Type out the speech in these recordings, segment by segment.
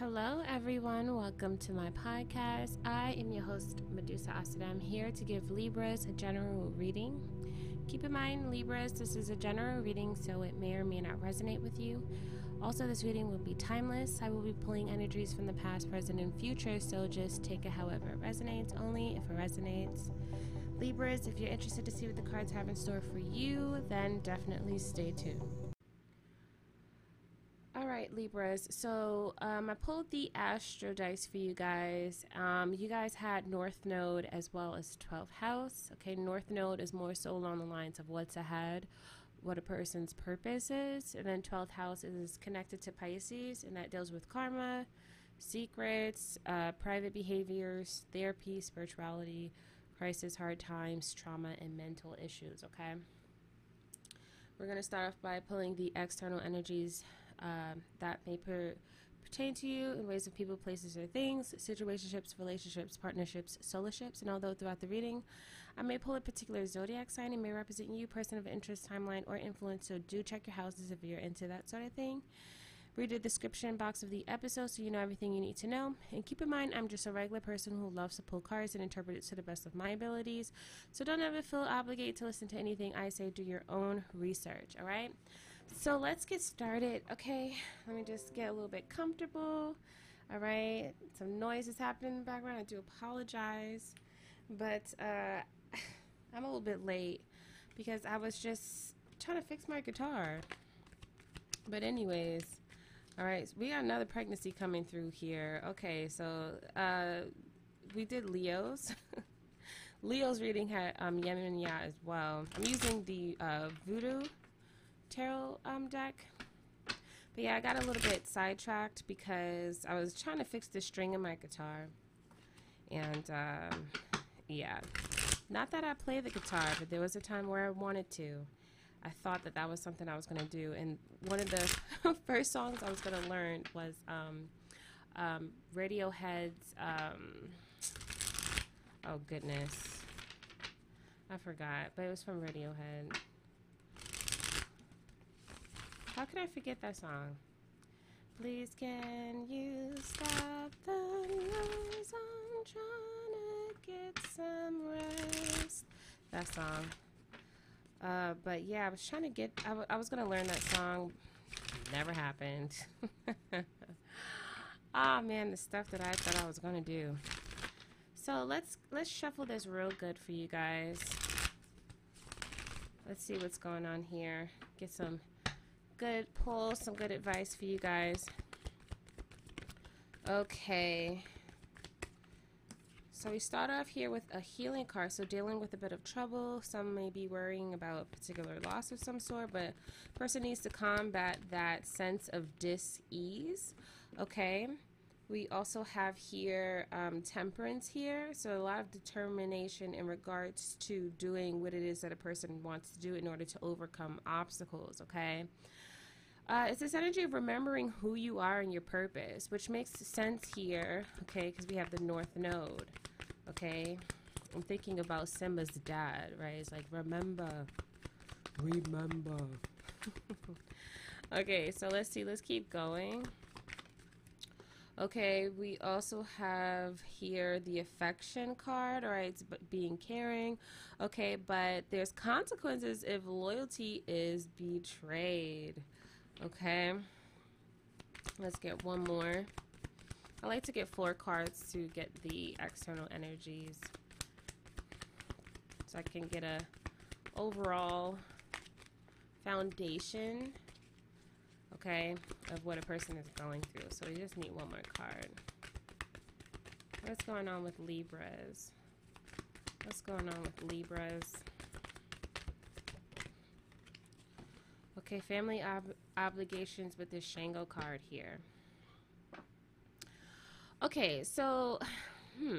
Hello, everyone. Welcome to my podcast. I am your host, Medusa Asada. I'm here to give Libras a general reading. Keep in mind, Libras, this is a general reading, so it may or may not resonate with you. Also, this reading will be timeless. I will be pulling energies from the past, present, and future, so just take it however it resonates, only if it resonates. Libras, if you're interested to see what the cards have in store for you, then definitely stay tuned. Right, Libras. So um, I pulled the Astro dice for you guys. Um, you guys had North Node as well as 12th House. Okay, North Node is more so along the lines of what's ahead, what a person's purpose is, and then 12th House is connected to Pisces, and that deals with karma, secrets, uh, private behaviors, therapy, spirituality, crisis, hard times, trauma, and mental issues. Okay. We're going to start off by pulling the external energies um, that may per- pertain to you in ways of people, places, or things, situationships, relationships, partnerships, solar ships, and although throughout the reading, I may pull a particular zodiac sign and may represent you, person of interest, timeline, or influence, so do check your houses if you're into that sort of thing. Read the description box of the episode so you know everything you need to know. And keep in mind, I'm just a regular person who loves to pull cards and interpret it to the best of my abilities. So don't ever feel obligated to listen to anything I say. Do your own research, all right? So let's get started. Okay, let me just get a little bit comfortable. All right, some noise is happening in the background. I do apologize, but uh, I'm a little bit late because I was just trying to fix my guitar. But anyways, all right, so we got another pregnancy coming through here. Okay, so uh, we did Leo's. Leo's reading had um, Yemaya as well. I'm using the uh, Voodoo tarot um, deck. But yeah, I got a little bit sidetracked because I was trying to fix the string in my guitar. And um, yeah, not that I play the guitar, but there was a time where I wanted to. I thought that that was something I was going to do. And one of the first songs I was going to learn was um, um, Radiohead's. Um, oh, goodness. I forgot, but it was from Radiohead. How can I forget that song? Please can you stop the noise? I'm trying to get some rest. That song. Uh, but yeah, I was trying to get. I, was gonna learn that song. Never happened. Ah oh, man, the stuff that I thought I was gonna do. So let's let's shuffle this real good for you guys. Let's see what's going on here. Get some good pull, some good advice for you guys. Okay. So we start off here with a healing card. So dealing with a bit of trouble. Some may be worrying about a particular loss of some sort, but person needs to combat that sense of dis-ease. Okay. We also have here um, temperance here. So a lot of determination in regards to doing what it is that a person wants to do in order to overcome obstacles. Okay. Uh, it's this energy of remembering who you are and your purpose, which makes sense here, okay, because we have the North Node, okay? I'm thinking about Simba's dad, right? It's like, remember, remember. okay, so let's see, let's keep going. Okay, we also have here the affection card, all right, it's being caring. Okay, but there's consequences if loyalty is betrayed. Okay. Let's get one more. I like to get four cards to get the external energies. So I can get a overall foundation, okay, of what a person is going through. So we just need one more card. What's going on with Libras? What's going on with Libras? Okay, family ob obligations with this Shango card here. Okay, so hmm,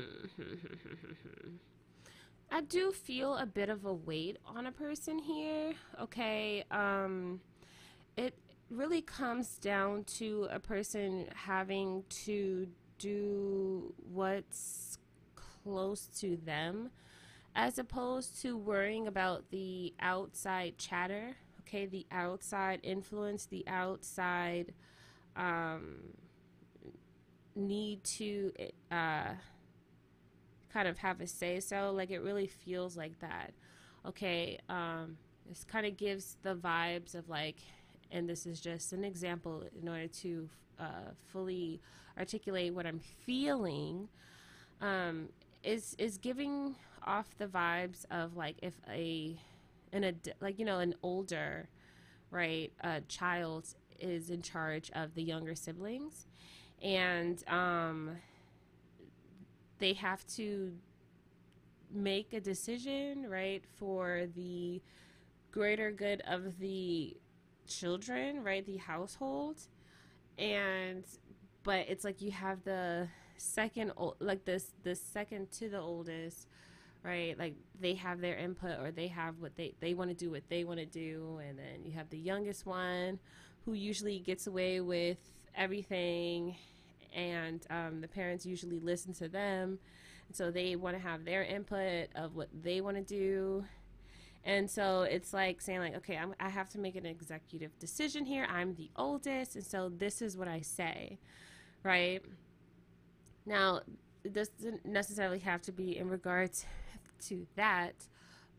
I do feel a bit of a weight on a person here. Okay, um, it really comes down to a person having to do what's close to them as opposed to worrying about the outside chatter okay the outside influence the outside um, need to uh, kind of have a say so. Like it really feels like that. Okay, um, this kind of gives the vibes of like, and this is just an example in order to uh, fully articulate what I'm feeling. Um, is is giving off the vibes of like if a an ad- like you know an older right a child is in charge of the younger siblings. And um they have to make a decision right for the greater good of the children right the household. And but it's like you have the second like this the second to the oldest right? Like they have their input or they have what they they want to do what they want to do and then you have the youngest one who usually gets away with everything and um, the parents usually listen to them so they want to have their input of what they want to do. And so it's like saying like okay I'm, i have to make an executive decision here. I'm the oldest and so this is what i say right? Now, it doesn't necessarily have to be in regards to that,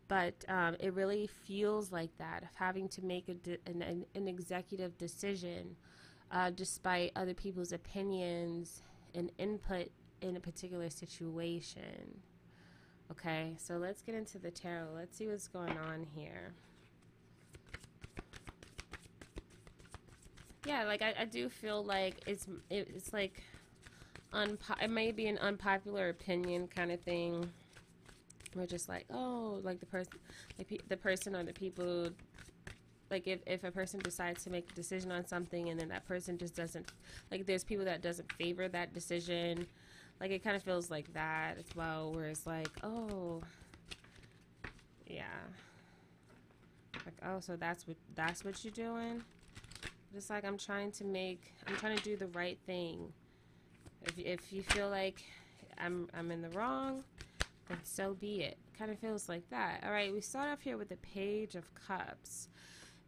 but um, it really feels like that of having to make de- an, an, executive decision uh, despite other people's opinions and input in a particular situation. Okay, so let's get into the tarot. Let's see what's going on here. Yeah, like I, I do feel like it's it's like unpo- it may be an unpopular opinion kind of thing. We're just like, oh, like the person, like the person or the people, like if, if a person decides to make a decision on something and then that person just doesn't, like there's people that doesn't favor that decision, like it kind of feels like that as well. Where it's like, oh, yeah, like oh, so that's what that's what you're doing. Just like I'm trying to make, I'm trying to do the right thing if, if you feel like I'm, I'm in the wrong, then so be it. Kind of feels like that. All right, we start off here with the Page of Cups.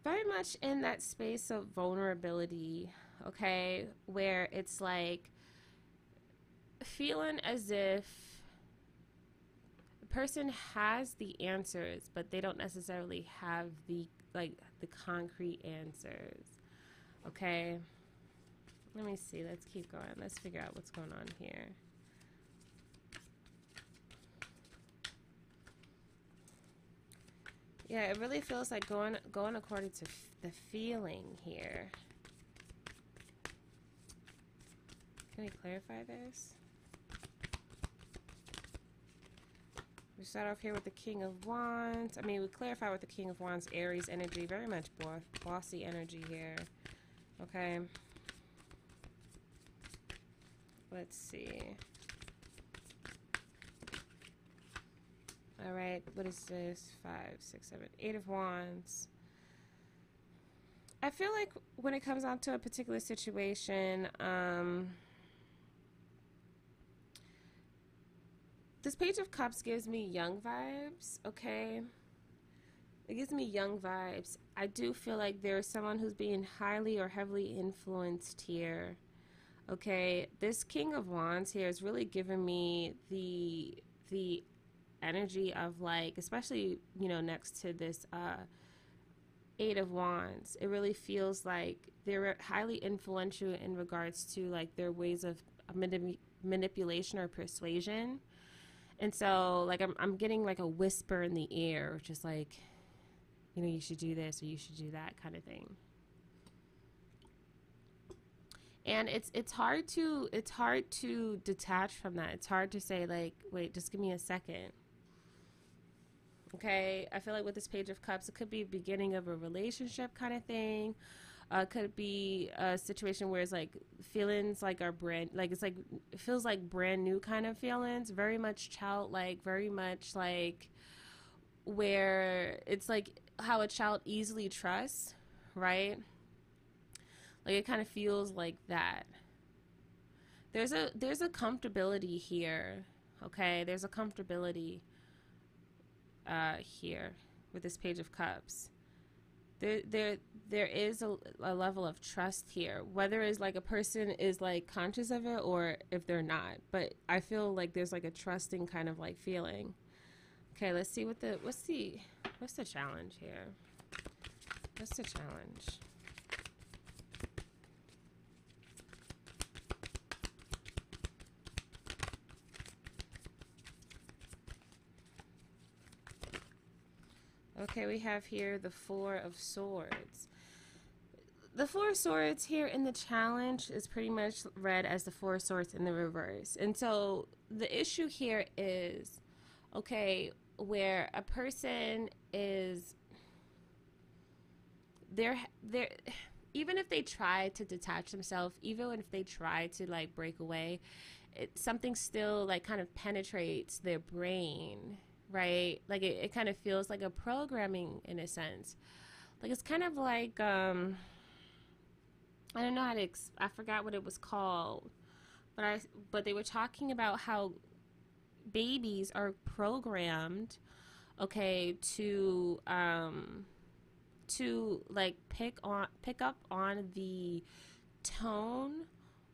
Very much in that space of vulnerability, okay, where it's like feeling as if the person has the answers, but they don't necessarily have the like the concrete answers. Okay? Let me see. Let's keep going. Let's figure out what's going on here. Yeah, it really feels like going going according to the feeling here. Can we clarify this? We start off here with the King of Wands. I mean, we clarify with the King of Wands, Aries energy, very much bossy energy here. Okay. Let's see. All right, what is this? Five, six, seven, eight of wands. I feel like when it comes down to a particular situation, um, this page of cups gives me young vibes. Okay, it gives me young vibes. I do feel like there's someone who's being highly or heavily influenced here okay this king of wands here is really giving me the the energy of like especially you know next to this uh eight of wands. It really feels like they're highly influential in regards to like their ways of manip- manipulation or persuasion. And so like I'm, I'm getting like a whisper in the ear is like you know you should do this or you should do that kind of thing. And it's it's hard to it's hard to detach from that. It's hard to say like wait just give me a second okay i feel like with this page of cups it could be beginning of a relationship kind of thing uh, could be a situation where it's like feelings like are brand like it's like it feels like brand new kind of feelings very much childlike very much like where it's like how a child easily trusts right like it kind of feels like that. There's a there's a comfortability here. Okay? There's a comfortability uh here with this page of cups. there there there is a, a level of trust here whether it's like a person is like conscious of it or if they're not. But i feel like there's like a trusting kind of like feeling. Okay let's see what the what's the what's the challenge here? What's the challenge Okay, we have here the Four of Swords. The Four of Swords here in the challenge is pretty much read as the Four of Swords in the reverse. And so the issue here is, okay, where a person is, they're, they're, even if they try to detach themselves, even if they try to like break away, it, something still like kind of penetrates their brain right? Like it, it kind of feels like a programming in a sense. Like it's kind of like um I don't know how to ex- I forgot what it was called. But I but they were talking about how babies are programmed okay to um to like pick on pick up on the tone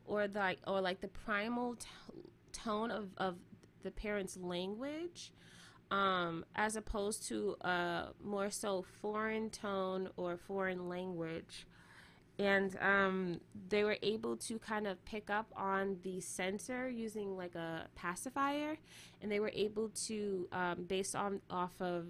or the or like the primal t- tone of of the parent's language um, as opposed to a more so foreign tone or foreign language. And um, they were able to kind of pick up on the sensor using like a pacifier, and they were able to, um, based on off of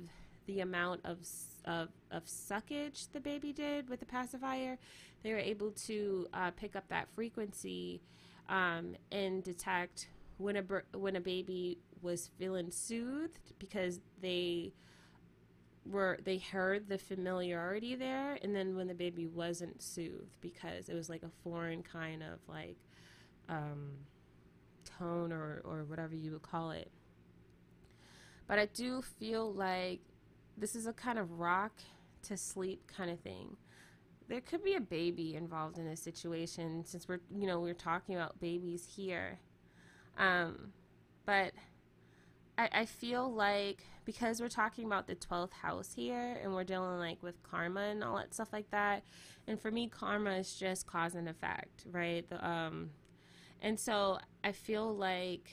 the amount of, of of suckage the baby did with the pacifier, they were able to uh, pick up that frequency um, and detect when a when a baby was feeling soothed because they were they heard the familiarity there. And then when the baby wasn't soothed because it was like a foreign kind of like um, tone or, or whatever you would call it. But i do feel like this is a kind of rock to sleep kind of thing. There could be a baby involved in this situation since we're you know we're talking about babies here. Um, but I, I feel like because we're talking about the 12th house here and we're dealing like with karma and all that stuff like that and for me karma is just cause and effect right? The, um and so i feel like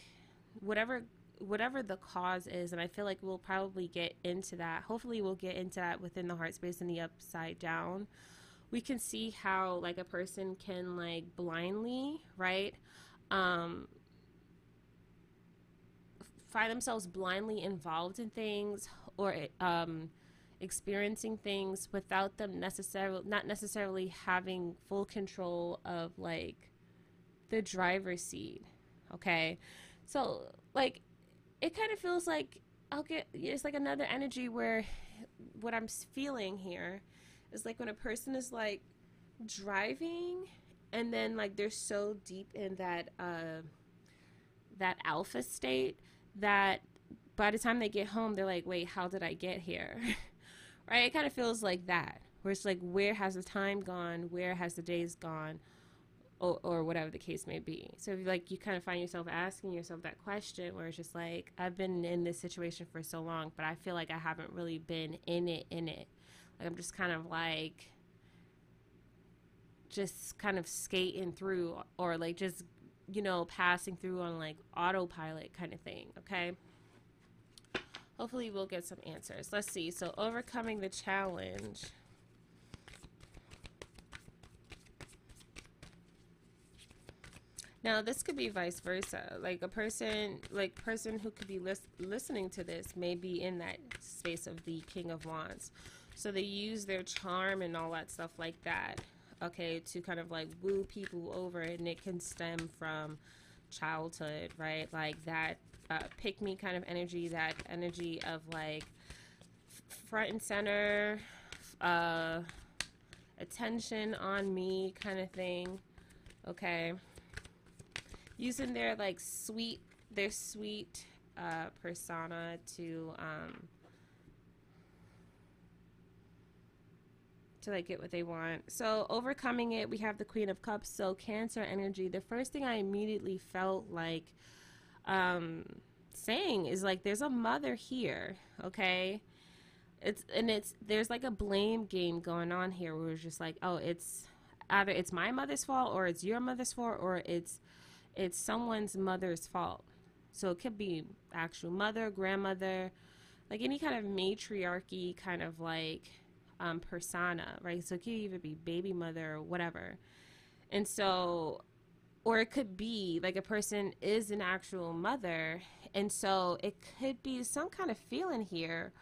whatever whatever the cause is and i feel like we'll probably get into that hopefully we'll get into that within the heart space and the upside down. We can see how like a person can like blindly right um find themselves blindly involved in things or um, experiencing things without them necessarily not necessarily having full control of like the driver's seat okay? So like it kind of feels like get it's like another energy where what i'm feeling here is like when a person is like driving and then like they're so deep in that uh that alpha state that by the time they get home, they're like, wait, how did I get here? right? It kind of feels like that, where it's like, where has the time gone? Where has the days gone? Or, or whatever the case may be. So, like, you kind of find yourself asking yourself that question where it's just like, I've been in this situation for so long, but I feel like I haven't really been in it, in it. Like, I'm just kind of like, just kind of skating through or like just you know, passing through on like autopilot kind of thing, okay? Hopefully, we'll get some answers. Let's see. So, overcoming the challenge. Now, this could be vice versa. Like a person, like person who could be lis- listening to this may be in that space of the King of Wands. So they use their charm and all that stuff like that okay, to kind of like woo people over, and it can stem from childhood, right? Like that uh, pick me kind of energy, that energy of like front and center, uh, attention on me kind of thing, okay? Using their like sweet, their sweet uh, persona to um, to like get what they want. So overcoming it, we have the Queen of Cups. So Cancer energy. The first thing I immediately felt like um, saying is like, there's a mother here. Okay, it's and it's there's like a blame game going on here where it's just like oh it's either it's my mother's fault or it's your mother's fault or it's it's someone's mother's fault so it could be actual mother grandmother like any kind of matriarchy kind of like um, persona right? So it could even be baby mother or whatever. And so or it could be like a person is an actual mother. And so it could be some kind of feeling here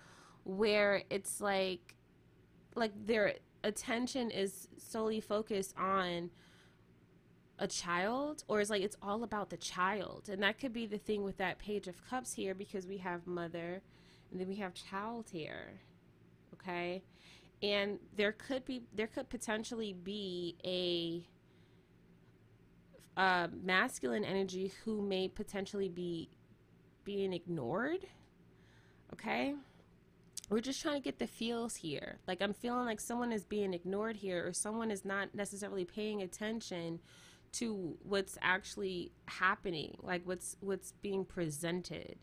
where it's like like their attention is solely focused on a child or it's like it's all about the child. And that could be the thing with that page of cups here because we have mother and then we have child here okay and there could be there could potentially be a uh, masculine energy who may potentially be being ignored okay we're just trying to get the feels here. Like I'm feeling like someone is being ignored here or someone is not necessarily paying attention to what's actually happening, like what's what's being presented.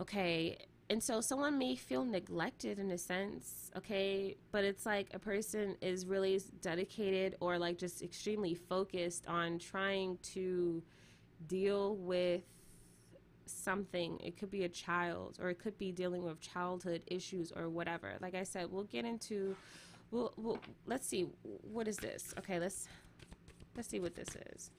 Okay? And so someone may feel neglected in a sense, okay? But it's like a person is really dedicated or like just extremely focused on trying to deal with something. It could be a child, or it could be dealing with childhood issues or whatever. Like I said, we'll get into. We'll, we'll let's see. What is this? Okay, let's let's see what this is.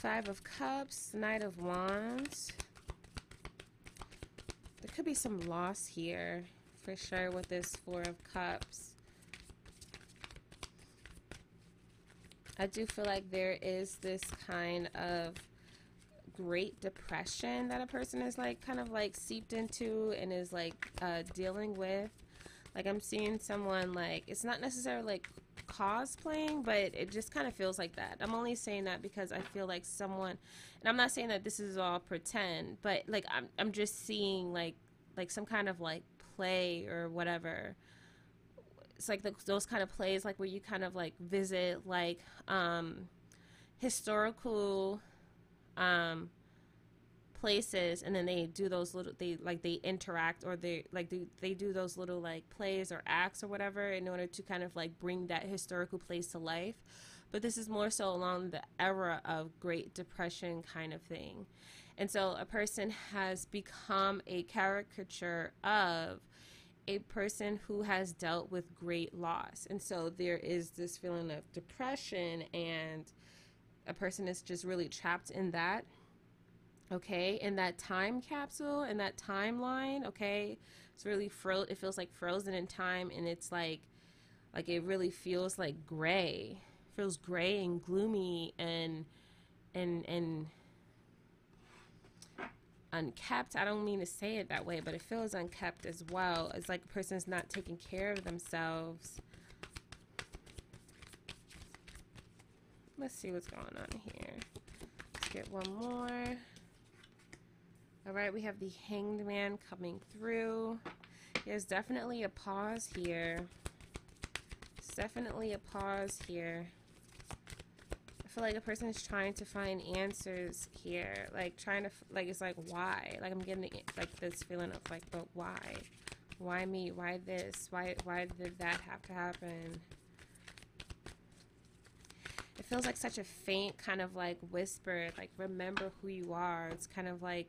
Five of Cups, Knight of Wands There could be some loss here for sure with this Four of Cups. I do feel like there is this kind of great depression that a person is like kind of like seeped into and is like uh, dealing with. Like I'm seeing someone like it's not necessarily like cosplaying, but it just kind of feels like that. I'm only saying that because I feel like someone, and I'm not saying that this is all pretend, but like I'm I'm just seeing like like some kind of like play or whatever it's like the, those kind of plays like where you kind of like visit like um historical um places and then they do those little they like they interact or they like they, they do those little like plays or acts or whatever in order to kind of like bring that historical place to life but this is more so along the era of great depression kind of thing and so a person has become a caricature of a person who has dealt with great loss. And so there is this feeling of depression, and a person is just really trapped in that. Okay, in that time capsule, in that timeline, okay, it's really fro. It feels like frozen in time, and it's like, like it really feels like gray, it feels gray and gloomy, and and and unkept. I don't mean to say it that way, but it feels unkept as well. It's like a person's not taking care of themselves. Let's see what's going on here. Let's get one more. All right, we have the Hanged Man coming through. There's definitely a pause here. There's definitely a pause here I feel like a person is trying to find answers here, like trying to like it's like why? Like I'm getting like this feeling of like, but why? Why me? Why this? Why why did that have to happen? It feels like such a faint kind of like whisper, like remember who you are. It's kind of like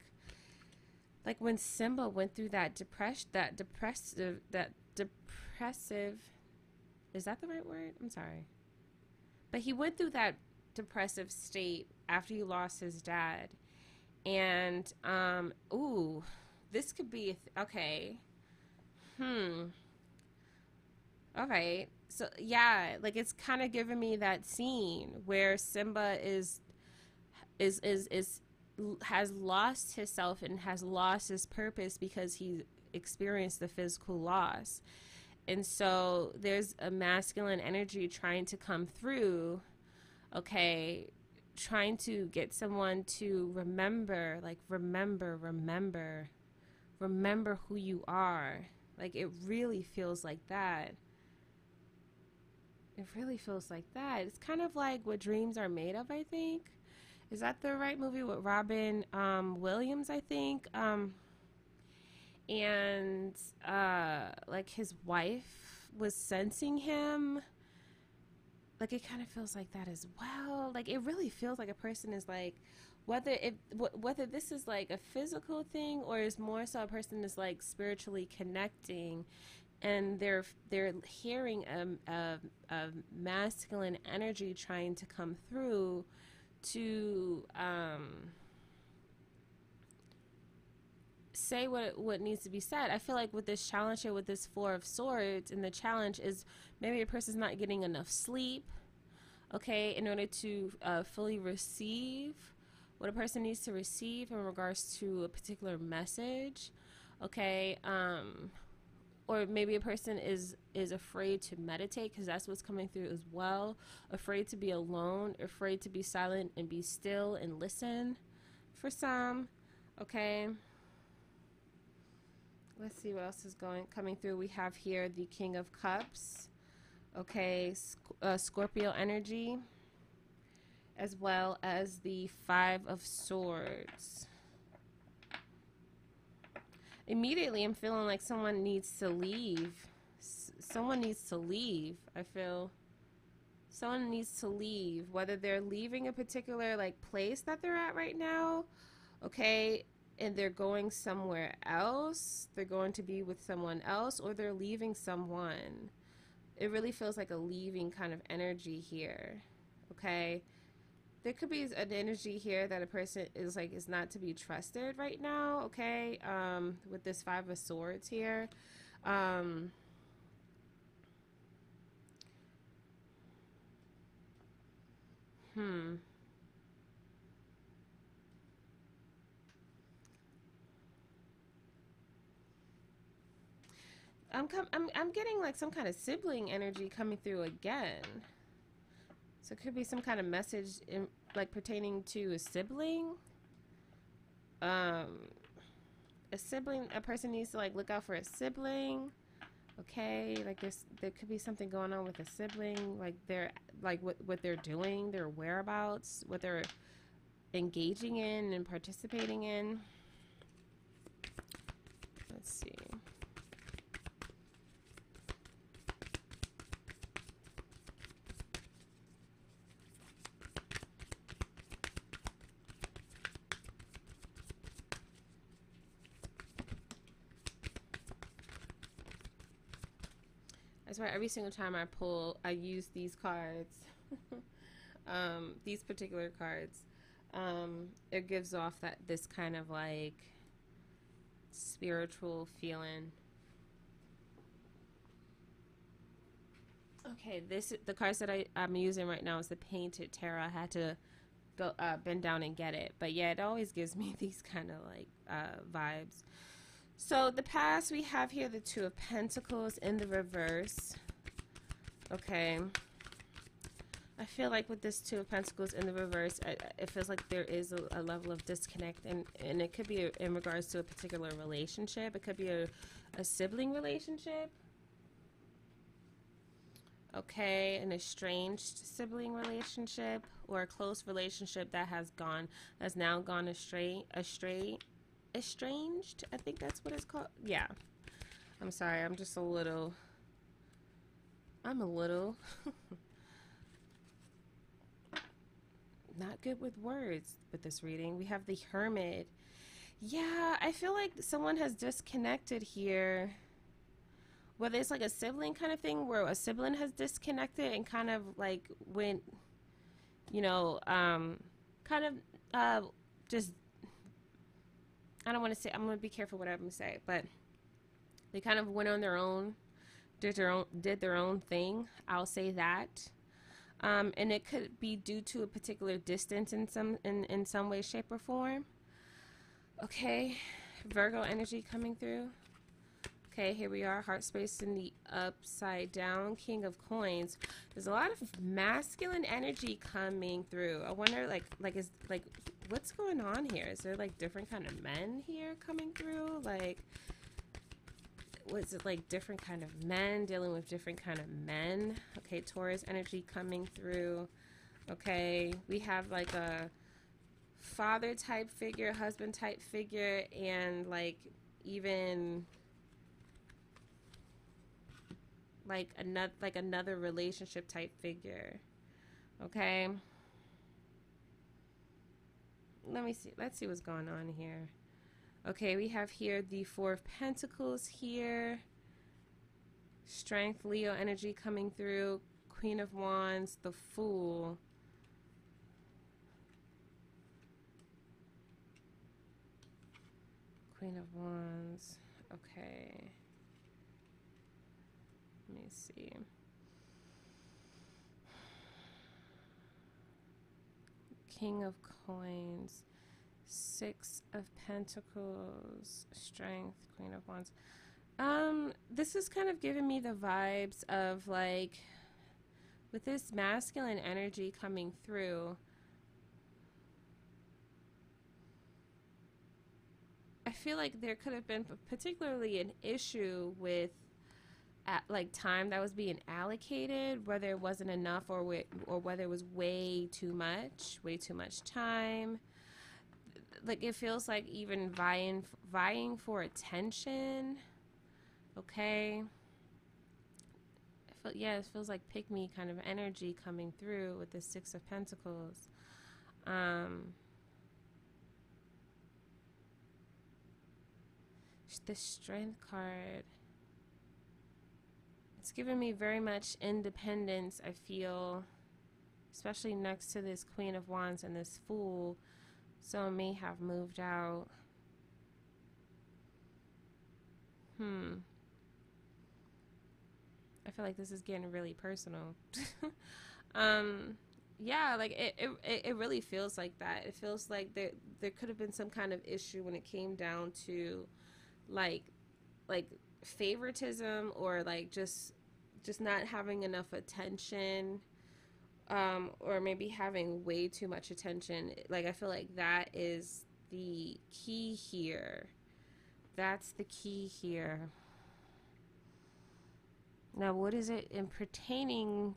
like when Simba went through that depression, that depressive, that depressive. Is that the right word? I'm sorry. But he went through that depressive state after he lost his dad. And, um, ooh, this could be, th- okay. Hmm. All right. So, yeah, like it's kind of giving me that scene where Simba is, is, is, is, has lost himself and has lost his purpose because he experienced the physical loss. And so there's a masculine energy trying to come through okay, trying to get someone to remember, like, remember, remember, remember who you are. Like, it really feels like that. It really feels like that. It's kind of like what dreams are made of, I think. Is that the right movie with Robin um, Williams, I think? Um, and uh, like his wife was sensing him. Like it kind of feels like that as well. Like it really feels like a person is like whether it whether this is like a physical thing or is more so a person is like spiritually connecting and they're they're hearing a, a, a masculine energy trying to come through to um, say what what needs to be said. I feel like with this challenge here, with this Four of Swords, and the challenge is maybe a person's not getting enough sleep, okay, in order to uh, fully receive what a person needs to receive in regards to a particular message, okay. Um, or maybe a person is is afraid to meditate because that's what's coming through as well. Afraid to be alone afraid to be silent and be still and listen for some okay? Let's see what else is going coming through. We have here the king of cups okay? Uh, scorpio energy as well as the five of swords immediately I'm feeling like someone needs to leave. S someone needs to leave. I feel someone needs to leave, whether they're leaving a particular like place that they're at right now, okay, and they're going somewhere else, they're going to be with someone else, or they're leaving someone. It really feels like a leaving kind of energy here, okay? There could be an energy here that a person is like is not to be trusted right now okay um with this five of swords here um hmm I'm, com- I'm I'm getting like some kind of sibling energy coming through again. So it could be some kind of message in, like pertaining to a sibling. Um, a sibling, a person needs to like look out for a sibling. Okay, like there's there could be something going on with a sibling, like they're like what what they're doing, their whereabouts, what they're engaging in and participating in. Let's see. I swear every single time I pull, I use these cards, um, these particular cards. Um, it gives off that this kind of like spiritual feeling. Okay, this the cards that I, I'm using right now is the Painted Tarot. I had to go uh, bend down and get it, but yeah, it always gives me these kind of like uh, vibes. So the past we have here the Two of Pentacles in the reverse. Okay. I feel like with this Two of Pentacles in the reverse, it feels like there is a, a level of disconnect, and, and it could be in regards to a particular relationship. It could be a, a sibling relationship. Okay, an estranged sibling relationship or a close relationship that has gone, has now gone astray, astray, estranged. I think that's what it's called. Yeah. I'm sorry. I'm just a little. I'm a little. not good with words with this reading. We have the Hermit. Yeah, I feel like someone has disconnected here. Whether it's like a sibling kind of thing where a sibling has disconnected and kind of like went, you know, um, kind of uh, just I don't want to say I'm going to be careful what I'm going to say, but they kind of went on their own, did their own did their own thing. I'll say that. Um, and it could be due to a particular distance in some in, in some way, shape, or form. Okay, Virgo energy coming through. Okay, here we are, heart space in the upside down, king of coins. There's a lot of masculine energy coming through. I wonder, like, like is like what's going on here? Is there like different kind of men here coming through? Like, was it like different kind of men dealing with different kind of men? Okay taurus energy coming through. Okay we have like a father type figure husband type figure and like even like another like another relationship type figure. Okay? Let me see let's see what's going on here Okay, we have here the Four of Pentacles here. Strength, Leo energy coming through. Queen of Wands, the Fool. Queen of Wands. Okay. Let me see. King of Coins. Six of Pentacles, Strength, Queen of Wands. Um, this is kind of giving me the vibes of like, with this masculine energy coming through, I feel like there could have been particularly an issue with at like time that was being allocated, whether it wasn't enough or or whether it was way too much, way too much time like it feels like even vying vying for attention. Okay. I feel, yeah, it feels like pick me kind of energy coming through with the Six of Pentacles. Um, the Strength card. It's given me very much independence, I feel, especially next to this Queen of Wands and this Fool. Some may have moved out. Hmm. I feel like this is getting really personal. um, yeah, like it, it, it really feels like that. It feels like there there could have been some kind of issue when it came down to like like favoritism or like just just not having enough attention um, or maybe having way too much attention. Like, I feel like that is the key here. That's the key here. Now, what is it in pertaining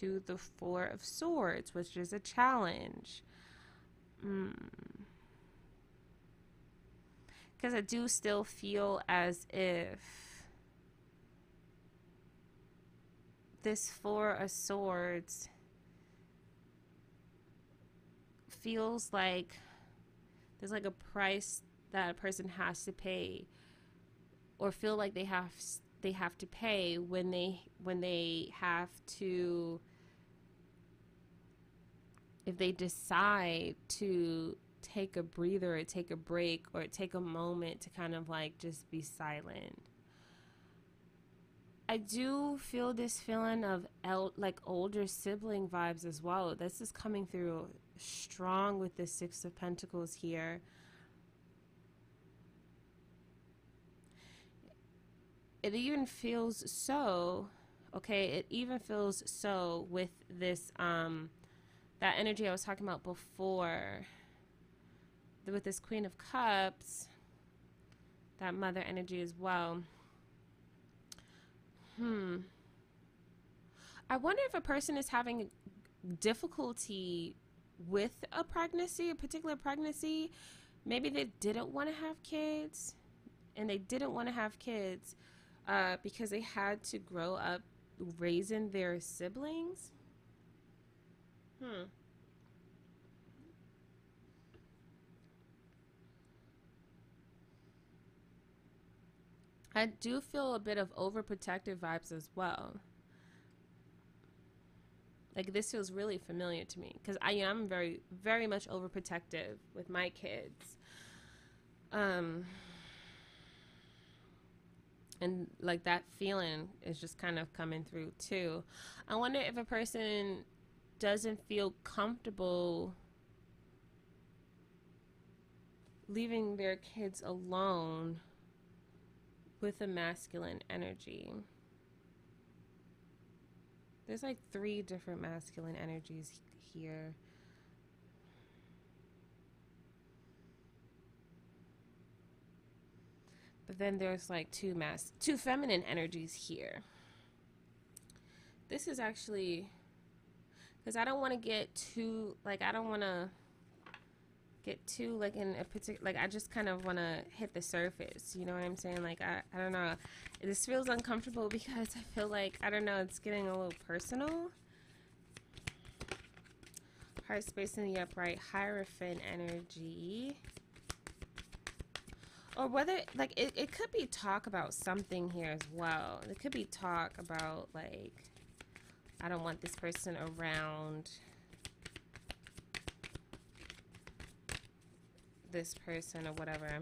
to the Four of Swords, which is a challenge? Because mm. I do still feel as if this Four of Swords feels like there's like a price that a person has to pay or feel like they have they have to pay when they when they have to if they decide to take a breather or take a break or take a moment to kind of like just be silent I do feel this feeling of el- like older sibling vibes as well. This is coming through strong with the Six of Pentacles here. It even feels so, okay, it even feels so with this, um, that energy I was talking about before, with this Queen of Cups, that mother energy as well. Hmm. I wonder if a person is having difficulty with a pregnancy, a particular pregnancy, maybe they didn't want to have kids and they didn't want to have kids uh, because they had to grow up raising their siblings. Hmm. I do feel a bit of overprotective vibes as well. Like this feels really familiar to me because I am very, very much overprotective with my kids. Um, and like that feeling is just kind of coming through too. I wonder if a person doesn't feel comfortable leaving their kids alone with a masculine energy. There's like three different masculine energies here. but then there's like two mass, two feminine energies here. This is actually because I don't want to get too like I don't want to get too like in a particular like I just kind of want to hit the surface. You know what I'm saying? Like I I don't know. This feels uncomfortable because I feel like I don't know. It's getting a little personal. Heart space in the upright, Hierophant energy. Or whether, like, it, it could be talk about something here as well. It could be talk about, like, I don't want this person around this person or whatever.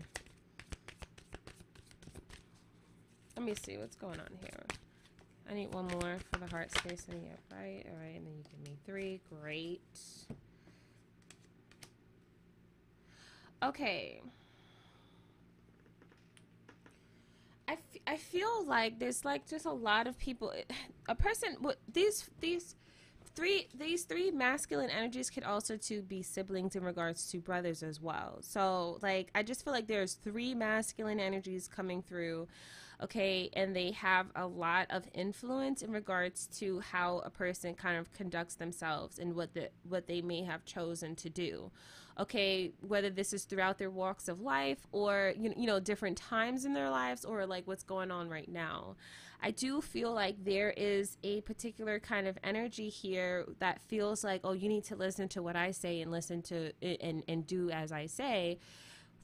Let me see what's going on here. I need one more for the heart space in the upright. All right, and then you give me three. Great. Okay. I, I feel like there's like just a lot of people a person these these three these three masculine energies could also to be siblings in regards to brothers as well. So like i just feel like there's three masculine energies coming through okay and they have a lot of influence in regards to how a person kind of conducts themselves and what the what they may have chosen to do. Okay whether this is throughout their walks of life or you you know different times in their lives or like what's going on right now i do feel like there is a particular kind of energy here that feels like oh you need to listen to what i say and listen to and and do as i say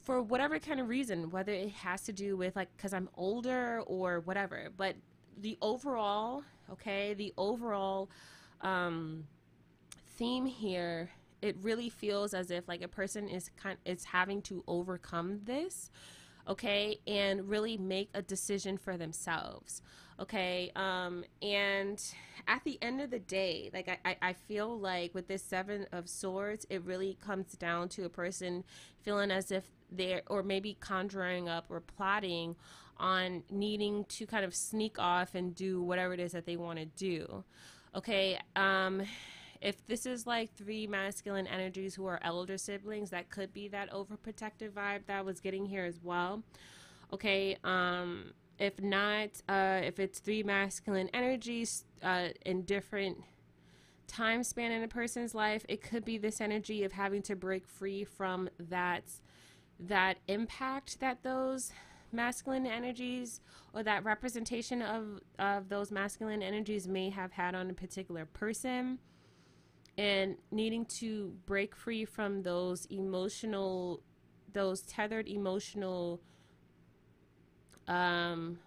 for whatever kind of reason whether it has to do with like because i'm older or whatever. But the overall okay the overall um theme here it really feels as if like a person is kind is having to overcome this okay and really make a decision for themselves okay? Um and at the end of the day like I, I feel like with this seven of swords it really comes down to a person feeling as if they're or maybe conjuring up or plotting on needing to kind of sneak off and do whatever it is that they want to do okay? Um if this is like three masculine energies who are elder siblings, that could be that overprotective vibe that I was getting here as well. Okay, um, if not, uh, if it's three masculine energies uh, in different time span in a person's life, it could be this energy of having to break free from that that impact that those masculine energies or that representation of of those masculine energies may have had on a particular person and needing to break free from those emotional those tethered emotional um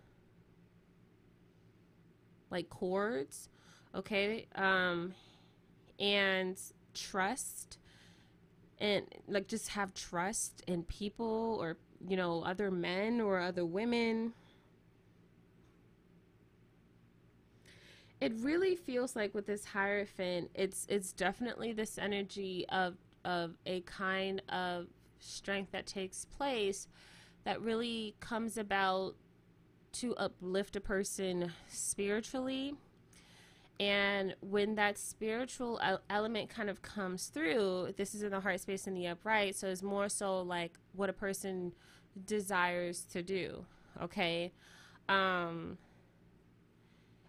like cords okay? Um and trust and like just have trust in people or you know other men or other women it really feels like with this hierophant it's it's definitely this energy of of a kind of strength that takes place that really comes about to uplift a person spiritually. And when that spiritual element kind of comes through this is in the heart space in the upright so it's more so like what a person desires to do okay? Um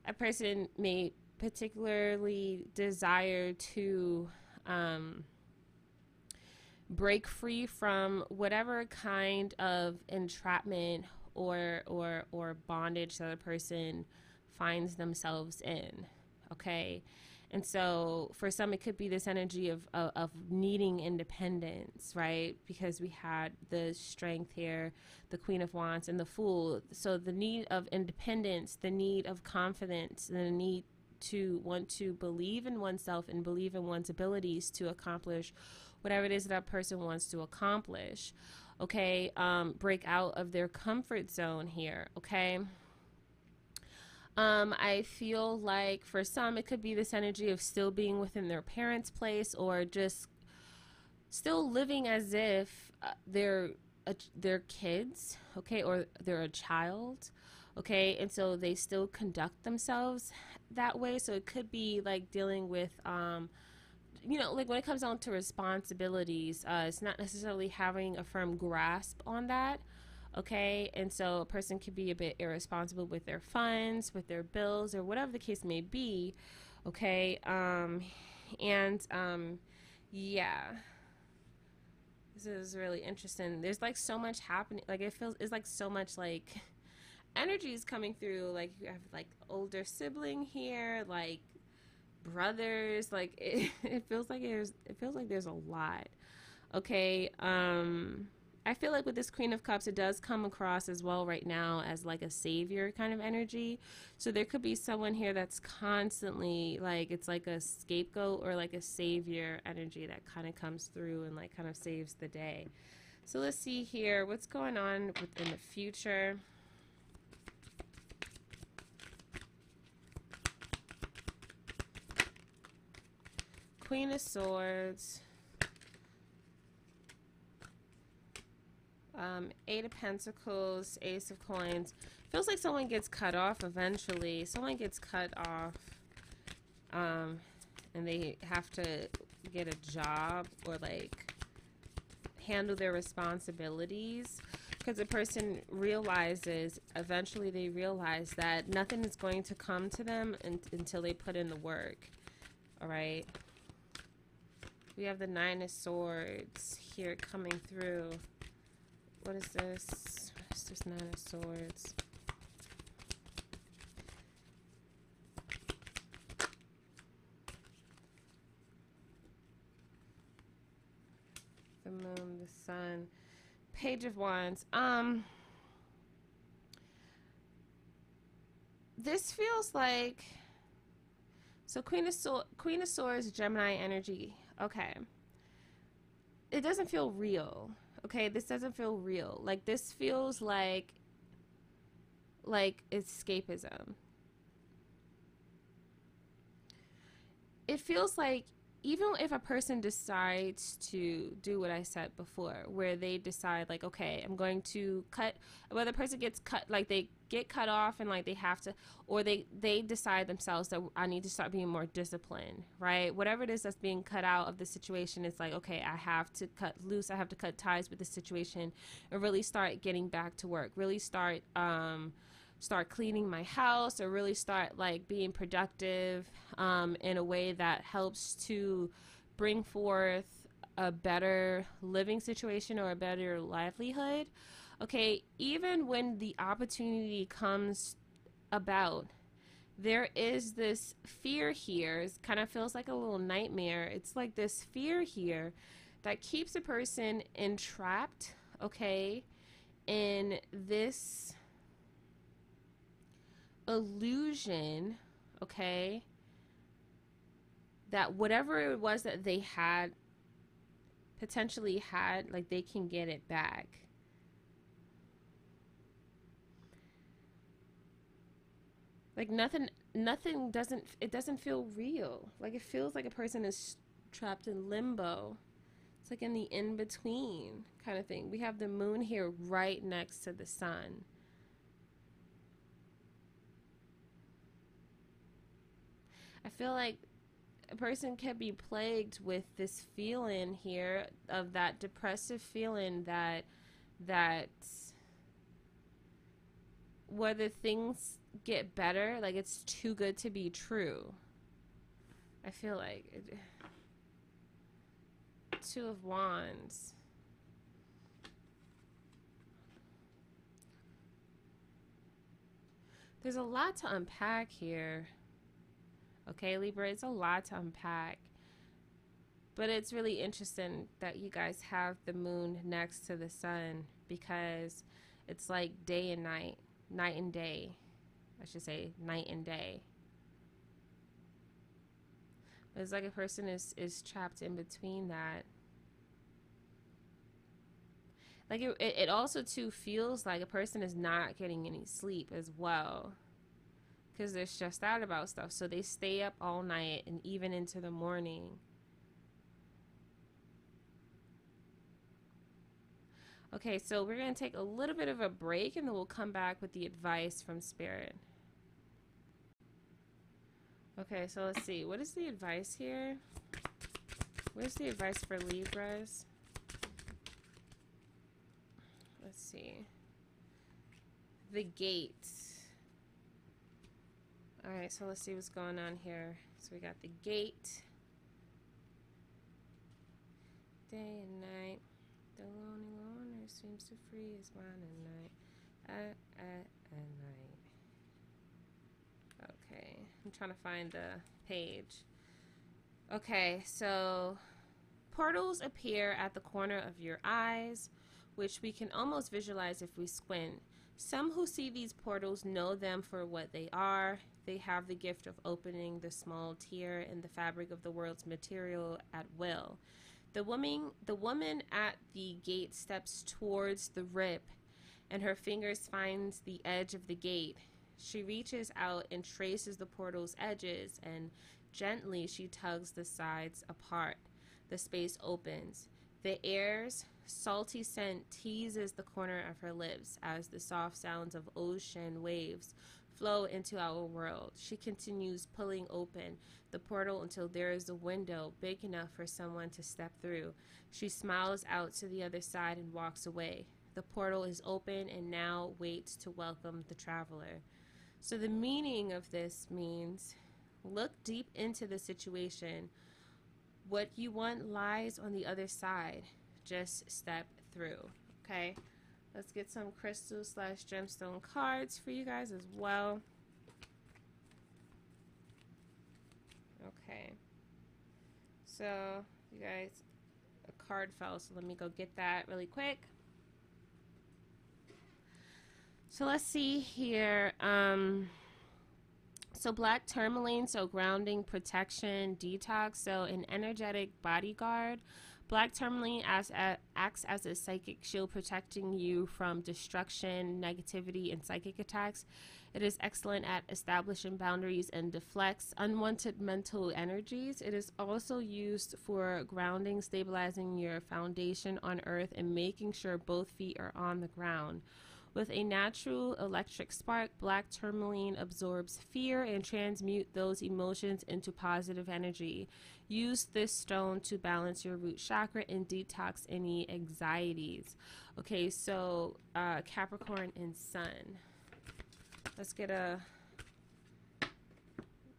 a person may particularly desire to um, break free from whatever kind of entrapment or or or bondage that a person finds themselves in okay and so for some, it could be this energy of, of, of, needing independence, right? Because we had the strength here, the Queen of Wands and the Fool. So the need of independence, the need of confidence, the need to want to believe in oneself and believe in one's abilities to accomplish whatever it is that person wants to accomplish. Okay, um, break out of their comfort zone here. Okay. Um, I feel like for some, it could be this energy of still being within their parents' place or just still living as if uh, they're a, they're kids, okay, or they're a child, okay, and so they still conduct themselves that way. So it could be like dealing with, um, you know, like when it comes down to responsibilities, uh, it's not necessarily having a firm grasp on that Okay, and so a person could be a bit irresponsible with their funds, with their bills, or whatever the case may be. Okay, um, and um, yeah, this is really interesting. There's like so much happening. Like it feels it's like so much like energy is coming through. Like you have like older sibling here, like brothers. Like it, it feels like there's it feels like there's a lot. Okay, um I feel like with this Queen of Cups, it does come across as well right now as like a savior kind of energy. So there could be someone here that's constantly like it's like a scapegoat or like a savior energy that kind of comes through and like kind of saves the day. So let's see here what's going on within the future. Queen of Swords. Um, Eight of Pentacles, Ace of Coins. Feels like someone gets cut off eventually. Someone gets cut off. Um, and they have to get a job or like handle their responsibilities because the person realizes eventually they realize that nothing is going to come to them until they put in the work all right we have the nine of swords here coming through what is this? It's just Nine of Swords? The moon, the sun. Page of Wands. Um... This feels like... So Queen of, so Queen of Swords, Gemini energy. Okay. It doesn't feel real okay this doesn't feel real. Like this feels like like escapism. It feels like even if a person decides to do what I said before, where they decide like, okay, I'm going to cut, whether the person gets cut, like they get cut off and like they have to, or they they decide themselves that I need to start being more disciplined, right? Whatever it is that's being cut out of the situation, it's like, okay, I have to cut loose, I have to cut ties with the situation, and really start getting back to work, really start. um start cleaning my house or really start like being productive um, in a way that helps to bring forth a better living situation or a better livelihood okay even when the opportunity comes about there is this fear here it kind of feels like a little nightmare it's like this fear here that keeps a person entrapped okay in this illusion, okay, that whatever it was that they had potentially had, like they can get it back. Like nothing nothing doesn't it doesn't feel real. Like it feels like a person is trapped in limbo. It's like in the in between kind of thing. We have the moon here right next to the sun. I feel like a person can be plagued with this feeling here of that depressive feeling that that whether things get better, like it's too good to be true. I feel like it, two of wands. There's a lot to unpack here. Okay, Libra, it's a lot to unpack. But it's really interesting that you guys have the moon next to the sun because it's like day and night, night and day. I should say night and day. But It's like a person is, is trapped in between that. Like it, it also too feels like a person is not getting any sleep as well because they're stressed out about stuff. So they stay up all night and even into the morning. Okay, so we're going to take a little bit of a break and then we'll come back with the advice from Spirit. Okay, so let's see. What is the advice here? What is the advice for Libras? Let's see. the gate. All right, so let's see what's going on here. So we got the gate. Day and night. The lonely loner seems to free his mind at night. At, at night. Okay, I'm trying to find the page. Okay, so portals appear at the corner of your eyes, which we can almost visualize if we squint. Some who see these portals know them for what they are. They have the gift of opening the small tear in the fabric of the world's material at will. The woman, the woman at the gate steps towards the rip, and her fingers finds the edge of the gate. She reaches out and traces the portal's edges, and gently she tugs the sides apart. The space opens. The air's salty scent teases the corner of her lips as the soft sounds of ocean waves flow into our world. She continues pulling open the portal until there is a window big enough for someone to step through. She smiles out to the other side and walks away. The portal is open and now waits to welcome the traveler. So, the meaning of this means look deep into the situation. What you want lies on the other side. Just step through. Okay? Let's get some crystal slash gemstone cards for you guys as well. Okay. So, you guys, a card fell, so let me go get that really quick. So let's see here. Um, so black tourmaline, so grounding, protection, detox. So an energetic bodyguard. Black tourmaline acts as a psychic shield protecting you from destruction, negativity, and psychic attacks. It is excellent at establishing boundaries and deflects unwanted mental energies. It is also used for grounding, stabilizing your foundation on earth, and making sure both feet are on the ground. With a natural electric spark, black tourmaline absorbs fear and transmute those emotions into positive energy. Use this stone to balance your root chakra and detox any anxieties. Okay, so uh, Capricorn and Sun. Let's get a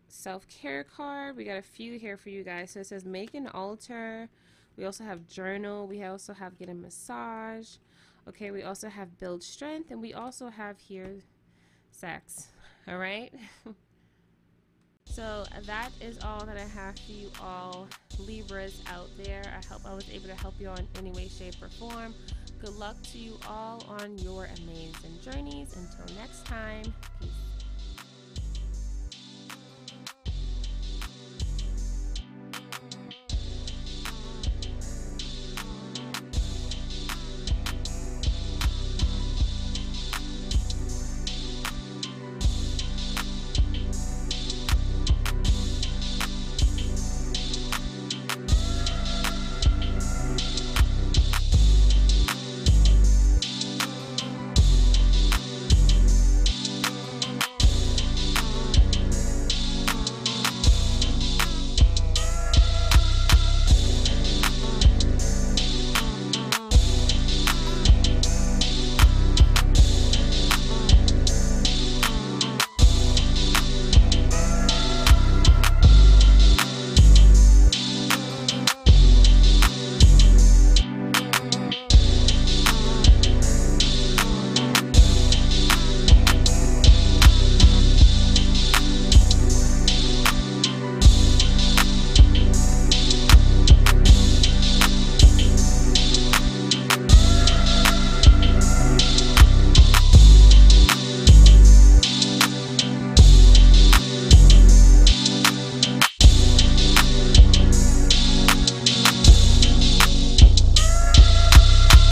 self-care card. We got a few here for you guys. So it says make an altar. We also have journal. We also have get a massage. Okay, we also have build strength, and we also have here sex. All right. so that is all that I have for you all Libras out there. I hope I was able to help you on any way, shape, or form. Good luck to you all on your amazing journeys. Until next time, peace.